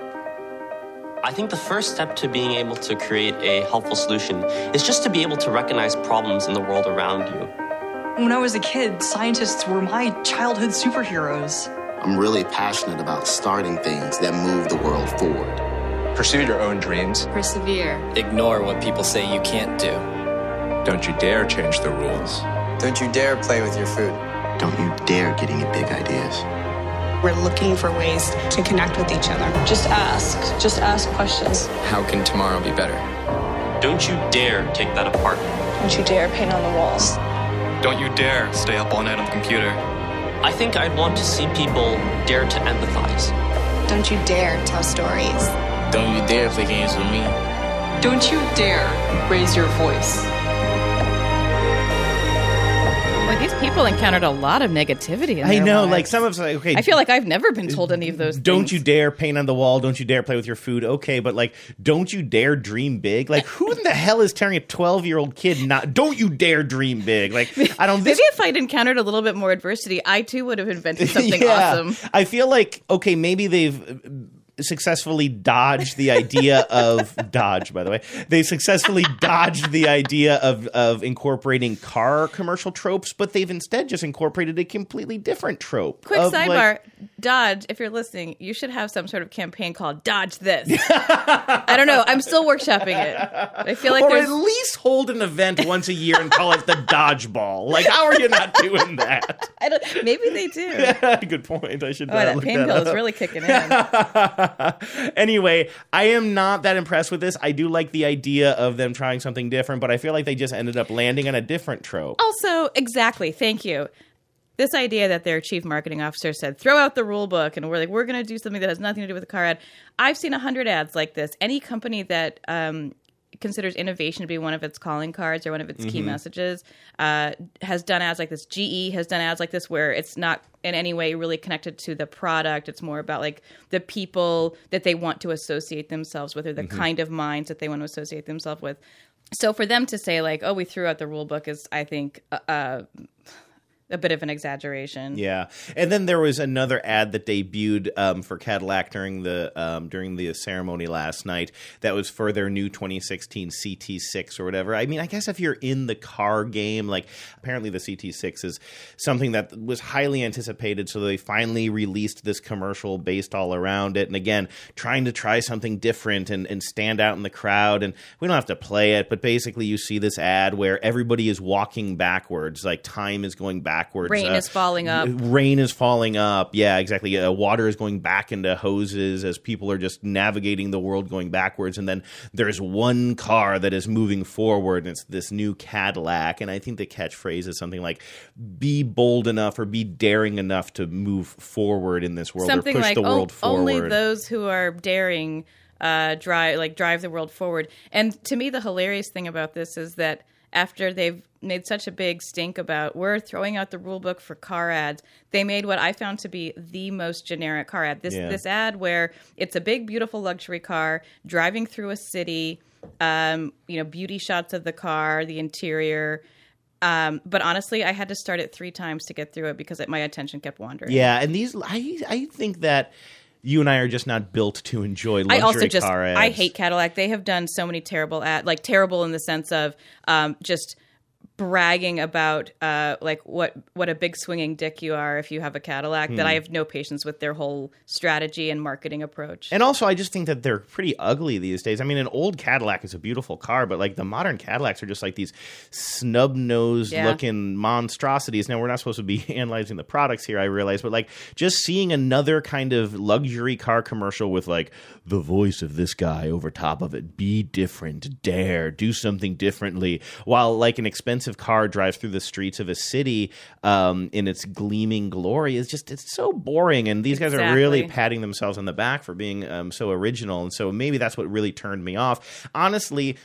I think the first step to being able to create a helpful solution is just to be able to recognize problems in the world around you. When I was a kid, scientists were my childhood superheroes. I'm really passionate about starting things that move the world forward. Pursue your own dreams. Persevere. Ignore what people say you can't do. Don't you dare change the rules. Don't you dare play with your food. Don't you dare get any big ideas. We're looking for ways to connect with each other. Just ask. Just ask questions. How can tomorrow be better? Don't you dare take that apart. Don't you dare paint on the walls. Don't you dare stay up all night on the computer. I think I'd want to see people dare to empathize. Don't you dare tell stories. Don't you dare play games with me. Don't you dare raise your voice. Boy, these people encountered a lot of negativity. In I know, lives. like some of us, like okay. I feel like I've never been told any of those. Don't things. you dare paint on the wall. Don't you dare play with your food. Okay, but like, don't you dare dream big. Like, who in the hell is telling a twelve-year-old kid not? Don't you dare dream big. Like, I don't. Maybe This, if I'd encountered a little bit more adversity, I too would have invented something Yeah. awesome. I feel like okay, maybe they've successfully dodged the idea of dodge by the way they successfully dodged the idea of of incorporating car commercial tropes but they've instead just incorporated a completely different trope Quick of, like- sidebar: Dodge. If you're listening, you should have some sort of campaign called "Dodge This." I don't know. I'm still workshopping it. I feel like or there's at least hold an event once a year and call it the dodgeball. Like, how are you not doing that? I don't, maybe they do. Good point. I should. Oh, that pain that pill is really kicking in. anyway, I am not that impressed with this. I do like the idea of them trying something different, but I feel like they just ended up landing on a different trope. Also, exactly. Thank you. This idea that their chief marketing officer said, "Throw out the rule book," and we're like, "We're going to do something that has nothing to do with the car ad." I've seen a hundred ads like this. Any company that um, considers innovation to be one of its calling cards or one of its key Mhm. messages uh, has done ads like this. GE has done ads like this where it's not in any way really connected to the product. It's more about like the people that they want to associate themselves with or the Mhm. kind of minds that they want to associate themselves with. So for them to say like, "Oh, we threw out the rule book," is I think uh, uh, a bit of an exaggeration. Yeah, and then there was another ad that debuted um, for Cadillac during the um, during the ceremony last night. That was for their new 2016 CT6 or whatever. I mean, I guess if you're in the car game, like apparently the CT6 is something that was highly anticipated, so they finally released this commercial based all around it. And again, trying to try something different and, and stand out in the crowd. And we don't have to play it, but basically, you see this ad where everybody is walking backwards, like time is going backwards. Rain Uh, is falling up. rain is falling up. Yeah, exactly. Uh, water is going back into hoses as people are just navigating the world going backwards. And then there's one car that is moving forward, and it's this new Cadillac. And I think the catchphrase is something like "Be bold enough or be daring enough to move forward in this world Something or push like the "Oh, world forward." only those who are daring uh, drive like drive the world forward. And to me, the hilarious thing about this is that after they've made such a big stink about we're throwing out the rule book for car ads, they made what I found to be the most generic car ad. This Yeah. this ad where it's a big, beautiful luxury car driving through a city. Um, you know, beauty shots of the car, the interior. Um, but honestly, I had to start it three times to get through it because it, my attention kept wandering. yeah, and these I I think that you and I are just not built to enjoy luxury I also just ads. I hate Cadillac. They have done so many terrible ad like terrible in the sense of um, just bragging about uh, like what what a big swinging dick you are if you have a Cadillac. That Hmm. I have no patience with their whole strategy and marketing approach. And also, I just think that they're pretty ugly these days. I mean, an old Cadillac is a beautiful car, but like the modern Cadillacs are just like these snub nosed Yeah. looking monstrosities. Now, we're not supposed to be analyzing the products here, I realize, but like just seeing another kind of luxury car commercial with like the voice of this guy over top of it be different, dare, do something differently, while like an expensive car drives through the streets of a city um, in its gleaming glory is just, it's so boring. And these guys are really patting themselves on the back for being um, so original, and so maybe that's what really turned me off. Honestly,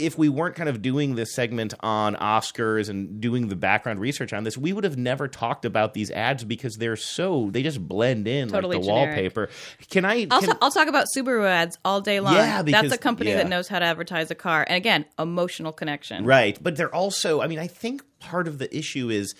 if we weren't kind of doing this segment on Oscars and doing the background research on this, we would have never talked about these ads because they're so they just blend in Totally like the generic. wallpaper. Can I? I'll, can- I'll talk about Subaru ads all day long. Yeah, because- That's a company yeah. that knows how to advertise a car. And again, emotional connection. Right. But they're also, I mean, I think part of the issue is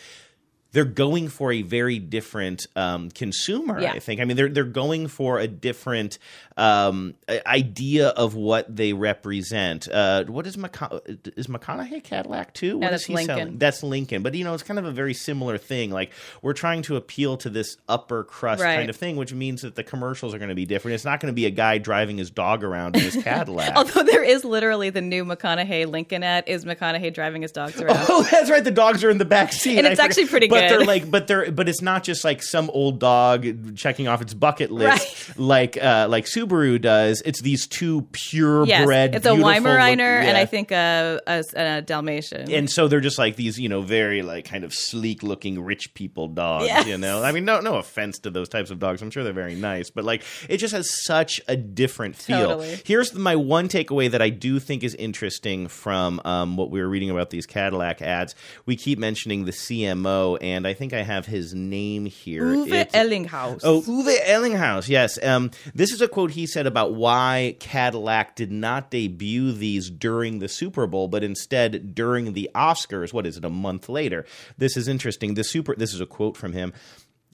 they're going for a very different um, consumer. Yeah. I think. I mean, they're they're going for a different um, idea of what they represent. Uh, what is McCona- is McConaughey Cadillac too? What No, is that's he Lincoln. selling? That's Lincoln. But you know, it's kind of a very similar thing. Like we're trying to appeal to this upper crust Right. kind of thing, which means that the commercials are going to be different. It's not going to be a guy driving his dog around in his Cadillac. Although there is literally the new McConaughey Lincoln ad is McConaughey driving his dogs around. Oh, that's right. The dogs are in the back seat. And it's actually pretty But but they're like, but they're, but it's not just like some old dog checking off its bucket list, like uh, like Subaru does. It's these two purebred. yes, it's a Weimaraner look- and. I think a, a, a Dalmatian. and so they're just like these, you know, very like kind of sleek looking rich people dogs. Yes. You know, I mean, no, no offense to those types of dogs. I'm sure they're very nice, but like it just has such a different feel. Totally. Here's my one takeaway that I do think is interesting from um, what we were reading about these Cadillac ads. We keep mentioning the CMO, and I think I have his name here. Uwe It's- Ellinghaus. Oh, Uwe Ellinghaus. Yes. Um, this is a quote he said about why Cadillac did not debut these during the Super Bowl, but instead during the Oscars. What is it? A month later. This is interesting. The super. This is a quote from him.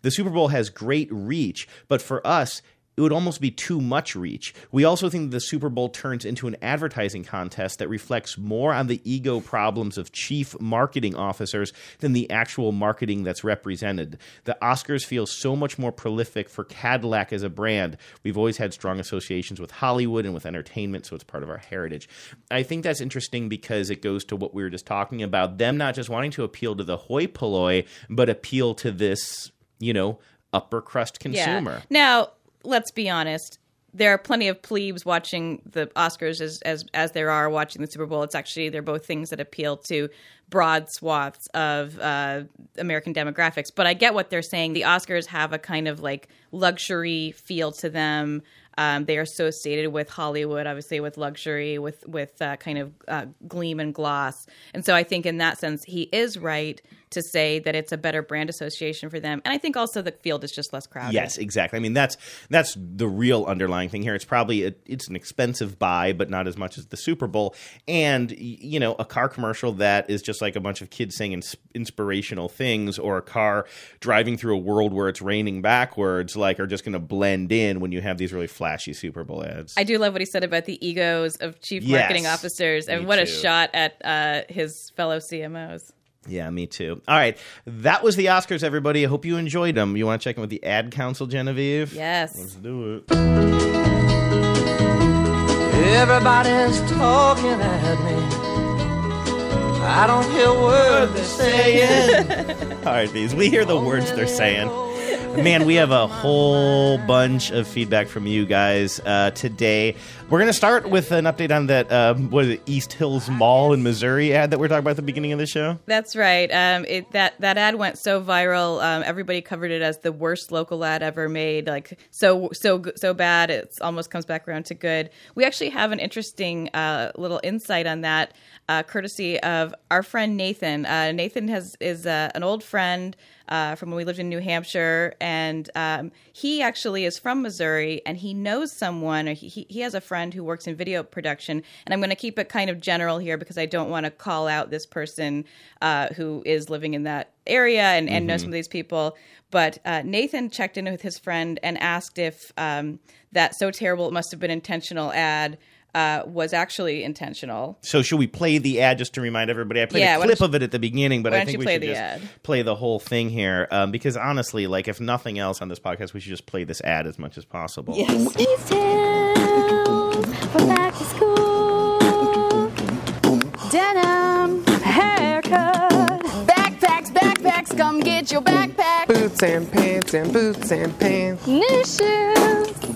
The Super Bowl has great reach, but for us, it would almost be too much reach. We also think that the Super Bowl turns into an advertising contest that reflects more on the ego problems of chief marketing officers than the actual marketing that's represented. The Oscars feel so much more prolific for Cadillac as a brand. We've always had strong associations with Hollywood and with entertainment, so it's part of our heritage. I think that's interesting because it goes to what we were just talking about them not just wanting to appeal to the hoi polloi, but appeal to this, you know, upper crust consumer. Yeah. Now, let's be honest. There are plenty of plebes watching the Oscars as, as as there are watching the Super Bowl. It's actually they're both things that appeal to broad swaths of uh, American demographics. But I get what they're saying. The Oscars have a kind of like luxury feel to them. Um, they are associated with Hollywood, obviously with luxury, with with uh, kind of uh, gleam and gloss. And so I think in that sense, he is right to say that it's a better brand association for them. And I think also the field is just less crowded. Yes, exactly. I mean, that's that's the real underlying thing here. It's probably a, it's an expensive buy, but not as much as the Super Bowl, and you know, a car commercial that is just like a bunch of kids saying ins- inspirational things, or a car driving through a world where it's raining backwards, like are just going to blend in when you have these really flashy Super Bowl ads. I do love what he said about the egos of chief Yes. marketing officers, and Me what a shot at uh, his fellow CMOs. Yeah, me too. All right, that was the Oscars, everybody. I hope you enjoyed them. You want to check in with the ad council, Genevieve? Yes. Let's do it. Everybody's talking at me. I don't hear words they're saying. All right, these. We hear the words they're saying. Man, we have a whole bunch of feedback from you guys uh, today. We're going to start with an update on that, uh, what is it, East Hills Mall in Missouri ad that we are talking about at the beginning of the show. That's right. Um, it, that that ad went so viral. Um, everybody covered it as the worst local ad ever made. Like so so so bad. It almost comes back around to good. We actually have an interesting uh, little insight on that, uh, courtesy of our friend Nathan. Uh, Nathan has is uh, an old friend. Uh, from when we lived in New Hampshire, and um, he actually is from Missouri, and he knows someone, or he, he has a friend who works in video production. And I'm going to keep it kind of general here because I don't want to call out this person uh, who is living in that area and, and knows Mhm. some of these people. But uh, Nathan checked in with his friend and asked if um, that so terrible it must have been intentional ad uh, was actually intentional. So, should we play the ad just to remind everybody? I played Yeah, a clip of it at the beginning, but I think we should the just ad? play the whole thing here um, because honestly, like if nothing else on this podcast, we should just play this ad as much as possible. Yes. For back to school. Denim haircut. Backpacks, backpacks, come get your backpack. Boots and pants and boots and pants. New shoes.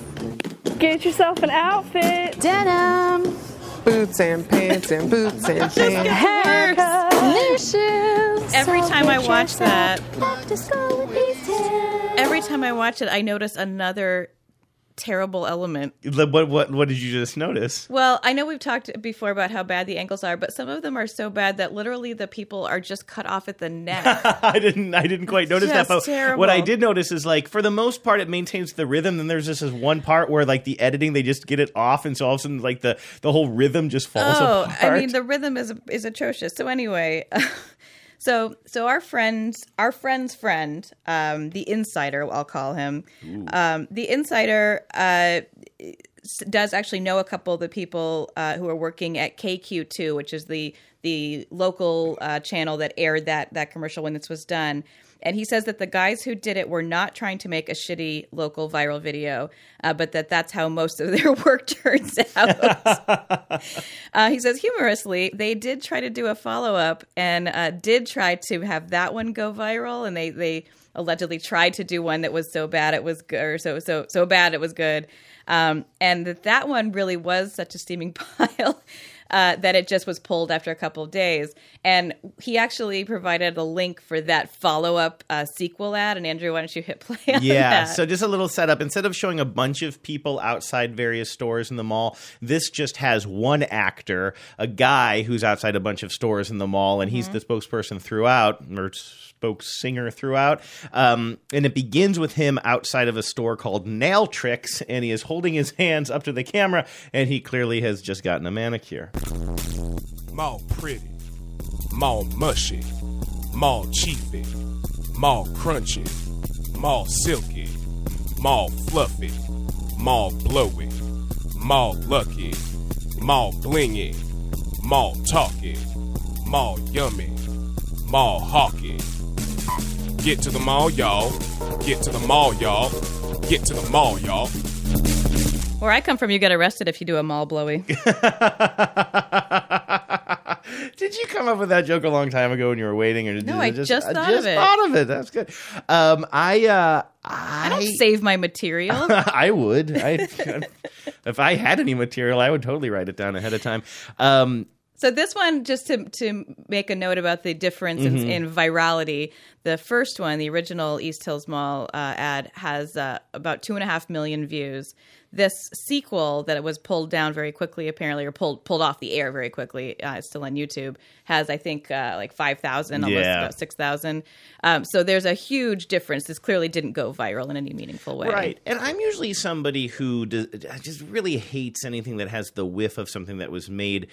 Get yourself an outfit. Denim. Boots and pants and boots and pants. Haircut. New shoes. Every So time I watch that, Back to school with these every time I watch it, I notice another terrible element. What what what did you just notice? Well, I know we've talked before about how bad the ankles are, but some of them are so bad that literally the people are just cut off at the neck. I didn't I didn't quite notice that. just But terrible. what I did notice is like for the most part it maintains the rhythm. Then there's just this one part where like the editing they just get it off, and so all of a sudden like the the whole rhythm just falls oh, apart. I mean the rhythm is is atrocious. So anyway, so so our friends, our friend's friend, um, the insider, I'll call him, um, the insider. Uh, does actually know a couple of the people uh, who are working at KQ2, which is the the local uh, channel that aired that that commercial when this was done. And he says that the guys who did it were not trying to make a shitty local viral video, uh, but that that's how most of their work turns out. uh, he says humorously, they did try to do a follow up and uh, did try to have that one go viral, and they they allegedly tried to do one that was so bad it was good, or so so so bad it was good, um, and that that one really was such a steaming pile. Uh, that it just was pulled after a couple of days. And he actually provided a link for that follow up uh, sequel ad. And Andrew, why don't you hit play on Yeah, that? so just a little setup. Instead of showing a bunch of people outside various stores in the mall, this just has one actor, a guy who's outside a bunch of stores in the mall, and he's Mhm. the spokesperson throughout, or spoke singer throughout. Um, and it begins with him outside of a store called Nail Tricks, and he is holding his hands up to the camera, and he clearly has just gotten a manicure. More pretty, more mushy, more cheapy, more crunchy, more silky, more fluffy, more blowy, more lucky, more blingy, more talky, more yummy, more hawky. Get to the mall, y'all. Get to the mall, y'all. Get to the mall, y'all. Where I come from, you get arrested if you do a mall blowy. Did you come up with that joke a long time ago when you were waiting, or did No, you I just, just I thought just of it. thought of it? That's good. Um, I uh, I don't save my material. I would. I, if I had any material, I would totally write it down ahead of time. Um, So this one, just to to make a note about the difference in, Mhm. in virality, the first one, the original East Hills Mall uh, ad, has uh, about two and a half million views. This sequel that was pulled down very quickly, apparently, or pulled pulled off the air very quickly, uh, it's still on YouTube, has I think uh, like five thousand, almost Yeah. about six thousand. Um, so there's a huge difference. This clearly didn't go viral in any meaningful way. Right. And I'm usually somebody who does, just really hates anything that has the whiff of something that was made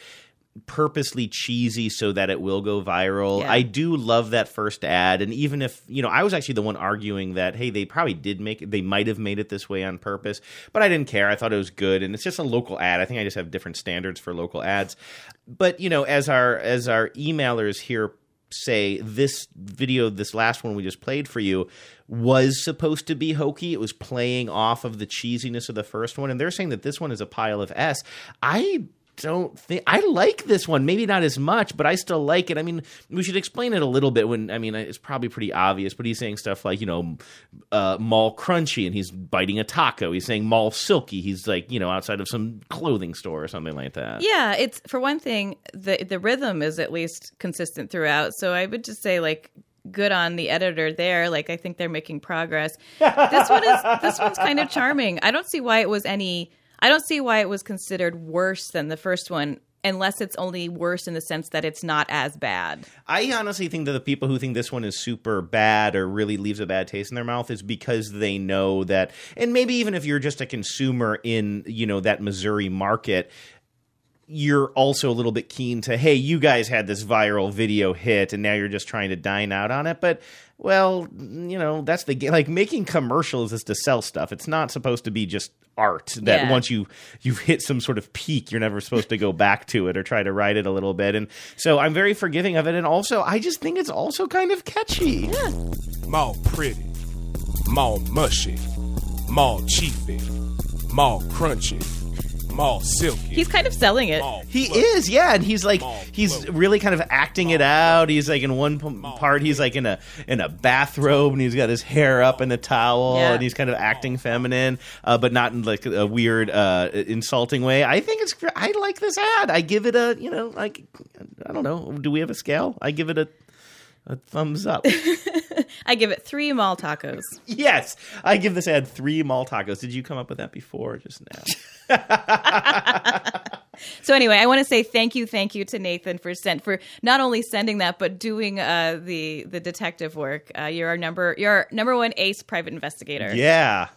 purposely cheesy so that it will go viral. Yeah. I do love that first ad and even if, you know, I was actually the one arguing that hey, they probably did make it they might have made it this way on purpose, but I didn't care. I thought it was good and it's just a local ad. I think I just have different standards for local ads. But, you know, as our as our emailers here say this video this last one we just played for you was supposed to be hokey it was playing off of the cheesiness of the first one and they're saying that this one is a pile of s i don't think I like this one. Maybe not as much, but I still like it. I mean, we should explain it a little bit. When I mean, it's probably pretty obvious, but he's saying stuff like you know, uh, mall crunchy, and he's biting a taco. He's saying mall silky. He's like you know outside of some clothing store or something like that. Yeah, it's for one thing, the the rhythm is at least consistent throughout. So I would just say like good on the editor there. Like I think they're making progress. this one is this one's kind of charming. I don't see why it was any I don't see why it was considered worse than the first one unless it's only worse in the sense that it's not as bad. I honestly think that the people who think this one is super bad or really leaves a bad taste in their mouth is because they know that, and maybe even if you're just a consumer in you know that Missouri market, you're also a little bit keen to, hey, you guys had this viral video hit, and now you're just trying to dine out on it, but. Well, you know, that's the ga- like making commercials is to sell stuff. It's not supposed to be just art that Yeah. once you you've hit some sort of peak, you're never supposed to go back to it or try to ride it a little bit. And so I'm very forgiving of it. And also, I just think it's also kind of catchy. More pretty, more mushy, more cheapy, more crunchy, more silky. He's kind of selling it. He is, yeah, and he's like he's really kind of acting it out. He's like in one p- part, he's like in a in a bathrobe, and he's got his hair up in a towel, Yeah. and he's kind of acting feminine, uh, but not in like a weird, uh, insulting way. I think it's. I like this ad. I give it a, you know, like I don't know. Do we have a scale? I give it a a thumbs up. I give it three mall tacos. yes, I give this ad three mall tacos. Did you come up with that before? Just now. So anyway, I want to say thank you, thank you to Nathan for sent for not only sending that but doing uh, the the detective work. Uh, you're our number you're our number one ace private investigator. Yeah.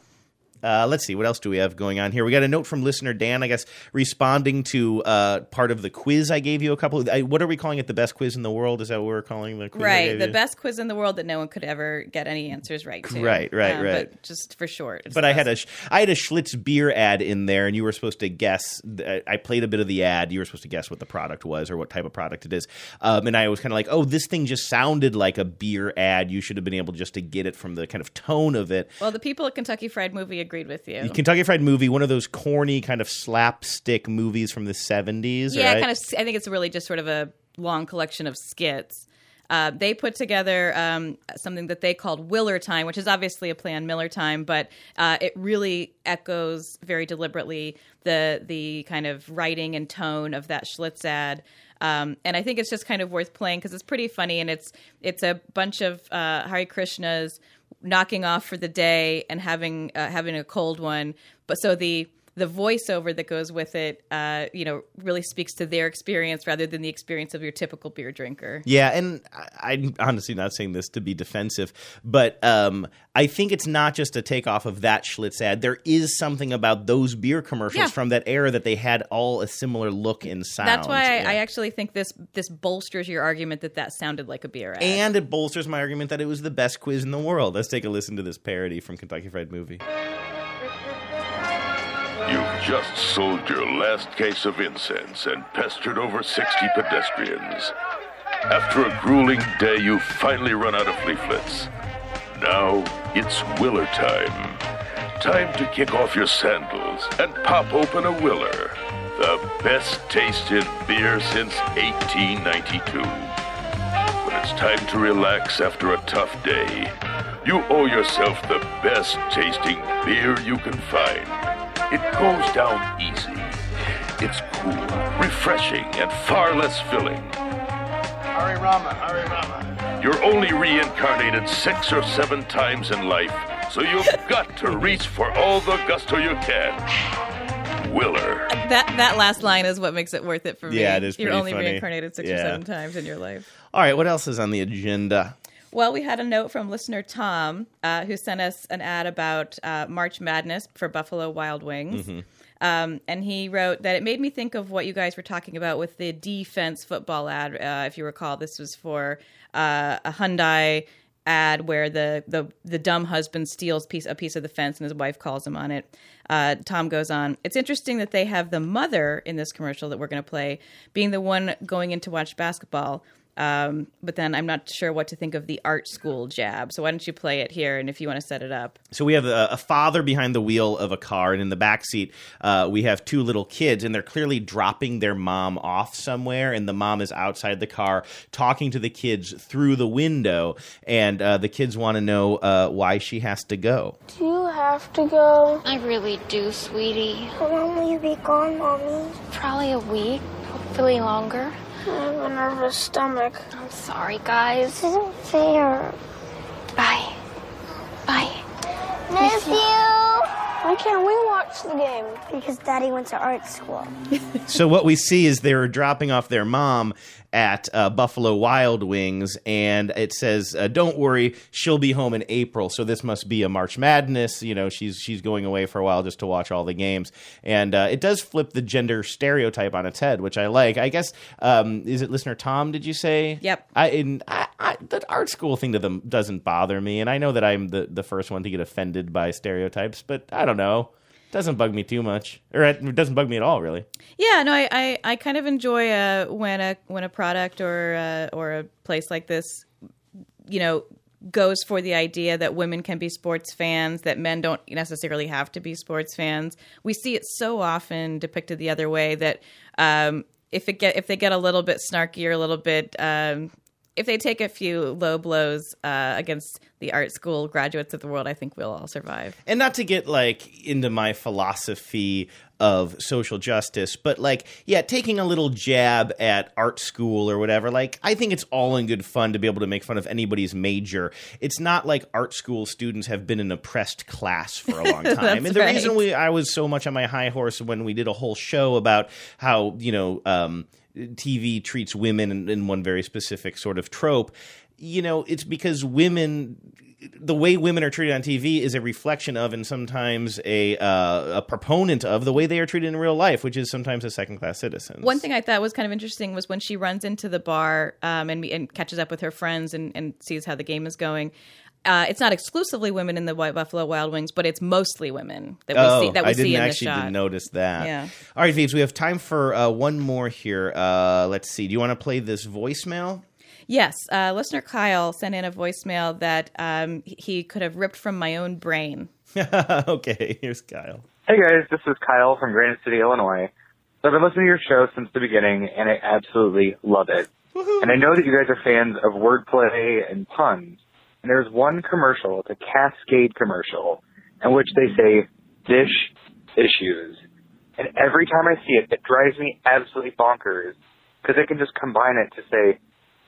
Uh, let's see what else do we have going on here. We got a note from listener Dan, I guess, responding to uh, part of the quiz I gave you. A couple. Of, I, what are we calling it? The best quiz in the world? Is that what we're calling the quiz? I Right, the you? best quiz in the world that no one could ever get any answers right to. Right, right, Um, right. But just for short. But I had a sh- had a Schlitz beer ad in there, and you were supposed to guess. I played a bit of the ad. You were supposed to guess what the product was or what type of product it is. Um, and I was kind of like, "Oh, this thing just sounded like a beer ad. You should have been able just to get it from the kind of tone of it." Well, the people at Kentucky Fried Movie agreed with you. Kentucky Fried Movie, one of those corny kind of slapstick movies from the seventies. Yeah, right? kind of. I think it's really just sort of a long collection of skits. Uh, they put together um, something that they called Willer Time, which is obviously a play on Miller Time, but uh, it really echoes very deliberately the the kind of writing and tone of that Schlitz ad. Um, and I think it's just kind of worth playing because it's pretty funny, and it's it's a bunch of uh, Hare Krishnas knocking off for the day and having uh, having a cold one. But so the the voiceover that goes with it, uh, you know, really speaks to their experience rather than the experience of your typical beer drinker. Yeah, and I, I'm honestly not saying this to be defensive, but um, I think it's not just a takeoff of that Schlitz ad. There is something about those beer commercials Yeah. from that era that they had all a similar look and sound. That's why Yeah. I, I actually think this this bolsters your argument that that sounded like a beer ad. and it bolsters my argument that it was the best quiz in the world. Let's take a listen to this parody from Kentucky Fried Movie. You've just sold your last case of incense and pestered over 60 pedestrians. After a grueling day, you finally run out of leaflets. Now it's Willer time. Time to kick off your sandals and pop open a Willer. The best tasted beer since 1892. When it's time to relax after a tough day, you owe yourself the best tasting beer you can find. It goes down easy. It's cool, refreshing, and far less filling. Hurry, Rama, hurry, Rama. You're only reincarnated six or seven times in life, so you've got to reach for all the gusto you can. Willer. that that last line is what makes it worth it for me. Yeah, it is You're pretty only funny. reincarnated six or seven times in your life. All right, what else is on the agenda? Well, we had a note from listener Tom uh, who sent us an ad about uh, March Madness for Buffalo Wild Wings. Mhm. Um, and he wrote that it made me think of what you guys were talking about with the defense football ad. Uh, if you recall, this was for uh, a Hyundai ad where the, the, the dumb husband steals piece, a piece of the fence and his wife calls him on it. Uh, Tom goes on, It's interesting that they have the mother in this commercial that we're going to play being the one going in to watch basketball. Um, but then I'm not sure what to think of the art school jab. So why don't you play it here? And if you want to set it up. So we have a, a father behind the wheel of a car, and in the back seat, uh, we have two little kids, and they're clearly dropping their mom off somewhere, and the mom is outside the car talking to the kids through the window, and uh, the kids want to know uh, why she has to go. Do you have to go? I really do, sweetie. How long will you be gone, Mommy? Probably a week, hopefully longer. I have a nervous stomach. I'm sorry, guys. This isn't fair. Bye. Bye. Miss you. Why can't we watch the game? Because Daddy went to art school. so what we see is they're dropping off their mom at uh, Buffalo Wild Wings, and it says, uh, "Don't worry, she'll be home in April." So this must be a March Madness. You know, she's she's going away for a while just to watch all the games, and uh, it does flip the gender stereotype on its head, which I like. I guess um, is it listener Tom? Did you say? Yep. I, and I, I, the art school thing to them doesn't bother me, and I know that I'm the the first one to get offended by stereotypes, but I don't know. Doesn't bug me too much, or it doesn't bug me at all, really. Yeah, no, I, I, I kind of enjoy uh, when a when a product or uh, or a place like this, you know, goes for the idea that women can be sports fans, that men don't necessarily have to be sports fans. We see it so often depicted the other way that um, if it get if they get a little bit snarky or a little bit um, if they take a few low blows uh, against the art school graduates of the world, I think we'll all survive. and not to get like into my philosophy of social justice but like yeah taking a little jab at art school or whatever like i think it's all in good fun to be able to make fun of anybody's major it's not like art school students have been an oppressed class for a long time and the right. reason we i was so much on my high horse when we did a whole show about how you know um TV treats women in, in one very specific sort of trope, you know, it's because women the way women are treated on TV is a reflection of, and sometimes a uh, a proponent of the way they are treated in real life, which is sometimes a second class citizen. One thing I thought was kind of interesting was when she runs into the bar um, and, and catches up with her friends and, and sees how the game is going. Uh, it's not exclusively women in the White Buffalo Wild Wings, but it's mostly women that we oh, see that we I didn't see in actually the shot. didn't notice that. Yeah. All right, Vives, we have time for uh, one more here. Uh, let's see. Do you want to play this voicemail? Yes, uh, listener Kyle sent in a voicemail that um, he could have ripped from my own brain. okay, here's Kyle. Hey guys, this is Kyle from Granite City, Illinois. So I've been listening to your show since the beginning, and I absolutely love it. And I know that you guys are fans of wordplay and puns. And there's one commercial, it's a Cascade commercial, in which they say dish issues. And every time I see it, it drives me absolutely bonkers because they can just combine it to say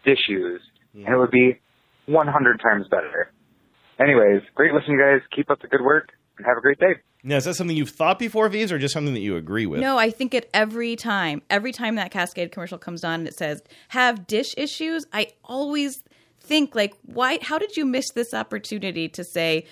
dishes, and it would be 100 times better. Anyways, great listening, guys. Keep up the good work and have a great day. Now, is that something you've thought before, Vives, or just something that you agree with? No, I think it every time. Every time that Cascade commercial comes on and it says have dish issues, I always think like why how did you miss this opportunity to say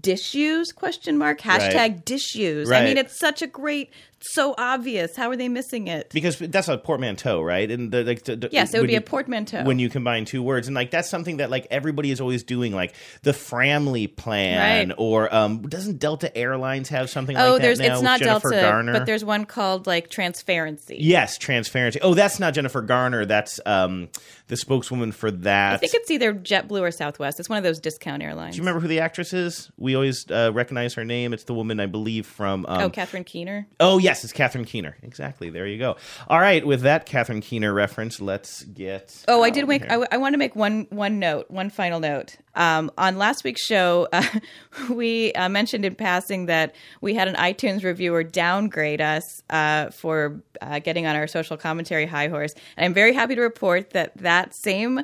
dishes question mark? Hashtag Right. dishes i mean it's such a great so obvious how are they missing it Because that's a portmanteau, right? And the, like, the, Yes, it would be you- a portmanteau. when you combine two words, and like that's something that like everybody is always doing, like the Framily plan, Right. or um, doesn't Delta Airlines have something oh like that there's now it's not Jennifer delta Garner? but there's one called like transparency Yes, transparency. Oh, that's not Jennifer Garner. That's um, the spokeswoman for that. i think it's either jetblue or southwest it's one of those discount airlines Do you remember who the actress is? We always uh, recognize her name. It's the woman, I believe, from. Um, oh catherine keener Oh, yes, it's Catherine Keener. Exactly. There you go. All right, with that Catherine Keener reference, let's get. Oh, I did make. I, I want to make one one note, one final note. Um, on last week's show, uh, we uh, mentioned in passing that we had an iTunes reviewer downgrade us uh, for uh, getting on our social commentary high horse, and I'm very happy to report that that same.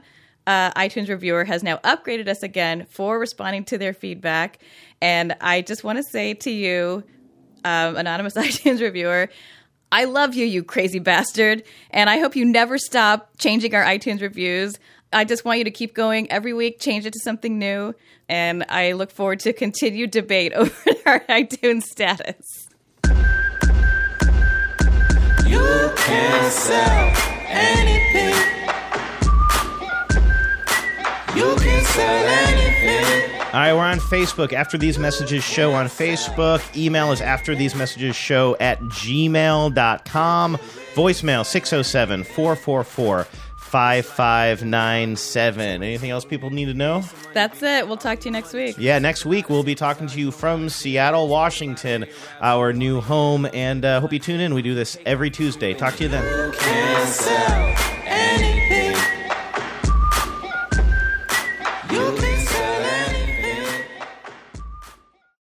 Uh, iTunes reviewer has now upgraded us again for responding to their feedback. And I just want to say to you, um, anonymous iTunes reviewer, I love you, you crazy bastard. And I hope you never stop changing our iTunes reviews. I just want you to keep going every week, change it to something new. And I look forward to continued debate over our iTunes status. You can sell anything. You can sell anything. All right, we're on Facebook. After These Messages Show on Facebook. Email is after these messages show at gmail.com. Voicemail 607 444 5597. Anything else people need to know? That's it. We'll talk to you next week. Yeah, next week we'll be talking to you from Seattle, Washington, our new home, and uh, hope you tune in. We do this every Tuesday. Talk to you then. Can sell